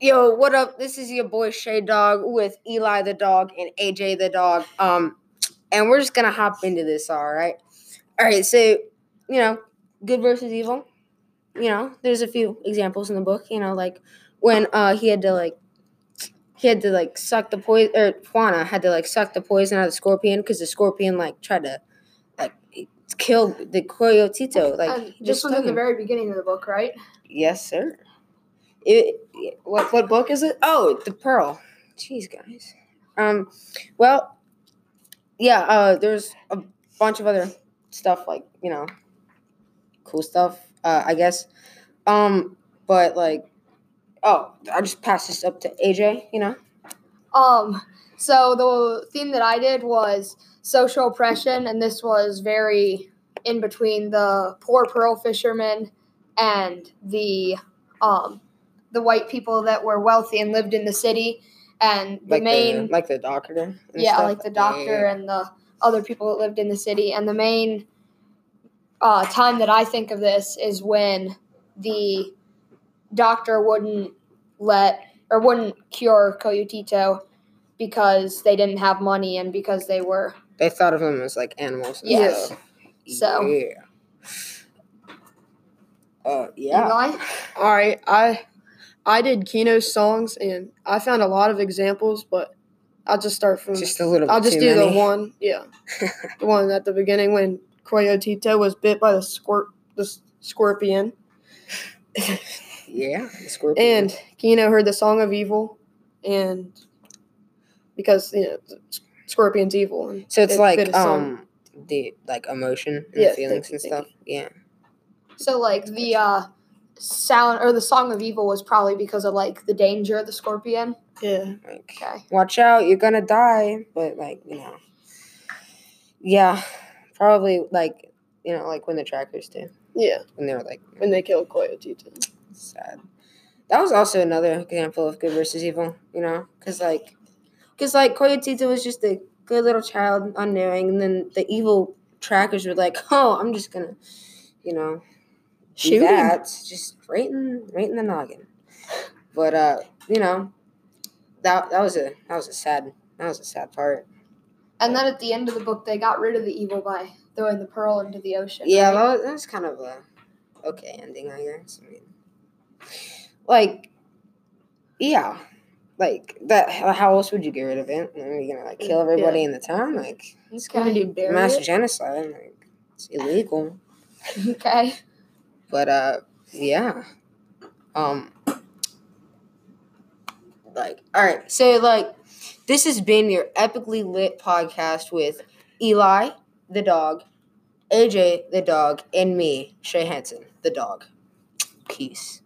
Yo, what up? This is your boy Shay Dog with Eli the dog and AJ the dog. Um, and we're just gonna hop into this, all right? All right, so you know, good versus evil. You know, there's a few examples in the book. You know, like when uh he had to like he had to like suck the poison, or Juana had to like suck the poison out of the scorpion because the scorpion like tried to like kill the coyotito. Like he this just was at the very beginning of the book, right? Yes, sir. It, What what book is it? oh, the pearl. Jeez, guys. Um, well, yeah. Uh, there's a bunch of other stuff like you know, cool stuff. Uh, I guess. Um, but like, oh, I just passed this up to AJ. You know. Um, so the theme that I did was social oppression, and this was very in between the poor pearl fishermen and the um the white people that were wealthy and lived in the city, and the Like main the like the doctor. and yeah, stuff. like the doctor Yeah. and the other people that lived in the city. And the main uh, time that I think of this is when the doctor wouldn't let or wouldn't cure Coyotito because they didn't have money and because they were They thought of them as like animals. Yes. stuff. So- yeah. Uh, yeah. Eli. All right, I I did Kino's songs and I found a lot of examples, but I'll just start from. Just a little. I'll just do many. the one, yeah, the one at the beginning when Coyotito was bit by the squirt the scorpion, Yeah, the scorpion. and Kino heard the song of evil, and because you know the scorpion's evil, and so it's it like bit his son. um the like emotion and Yeah, feelings and stuff. Yeah. So like the uh, sound or the song of evil was probably because of like the danger of the scorpion. yeah, Like Okay. watch out, you're gonna die. But like, you know. Yeah. Probably like you know, like when the trackers do. yeah, When they were like when they killed Coyotito. sad. That was also another example of good versus evil, you know, because like, because like Coyotito was just a good little child, unknowing, and then the evil trackers were like, "Oh, I'm just gonna, you know, do Shoot that, just right in right in the noggin." But uh, you know, that that was a that was a sad that was a sad part. And then at the end of the book, they got rid of the evil by throwing the pearl into the ocean. Yeah, right? that was, that was kind of a okay ending, I guess. I mean, like, yeah, like that. How else would you get rid of it? Are you gonna like kill everybody in the town? Like, it's gonna do mass it. genocide. Like, it's illegal. Okay. But uh, yeah, um, like, all right. So like, this has been your epically lit podcast with Eli the dog, AJ the dog, and me, Shay Hansen the dog. Peace.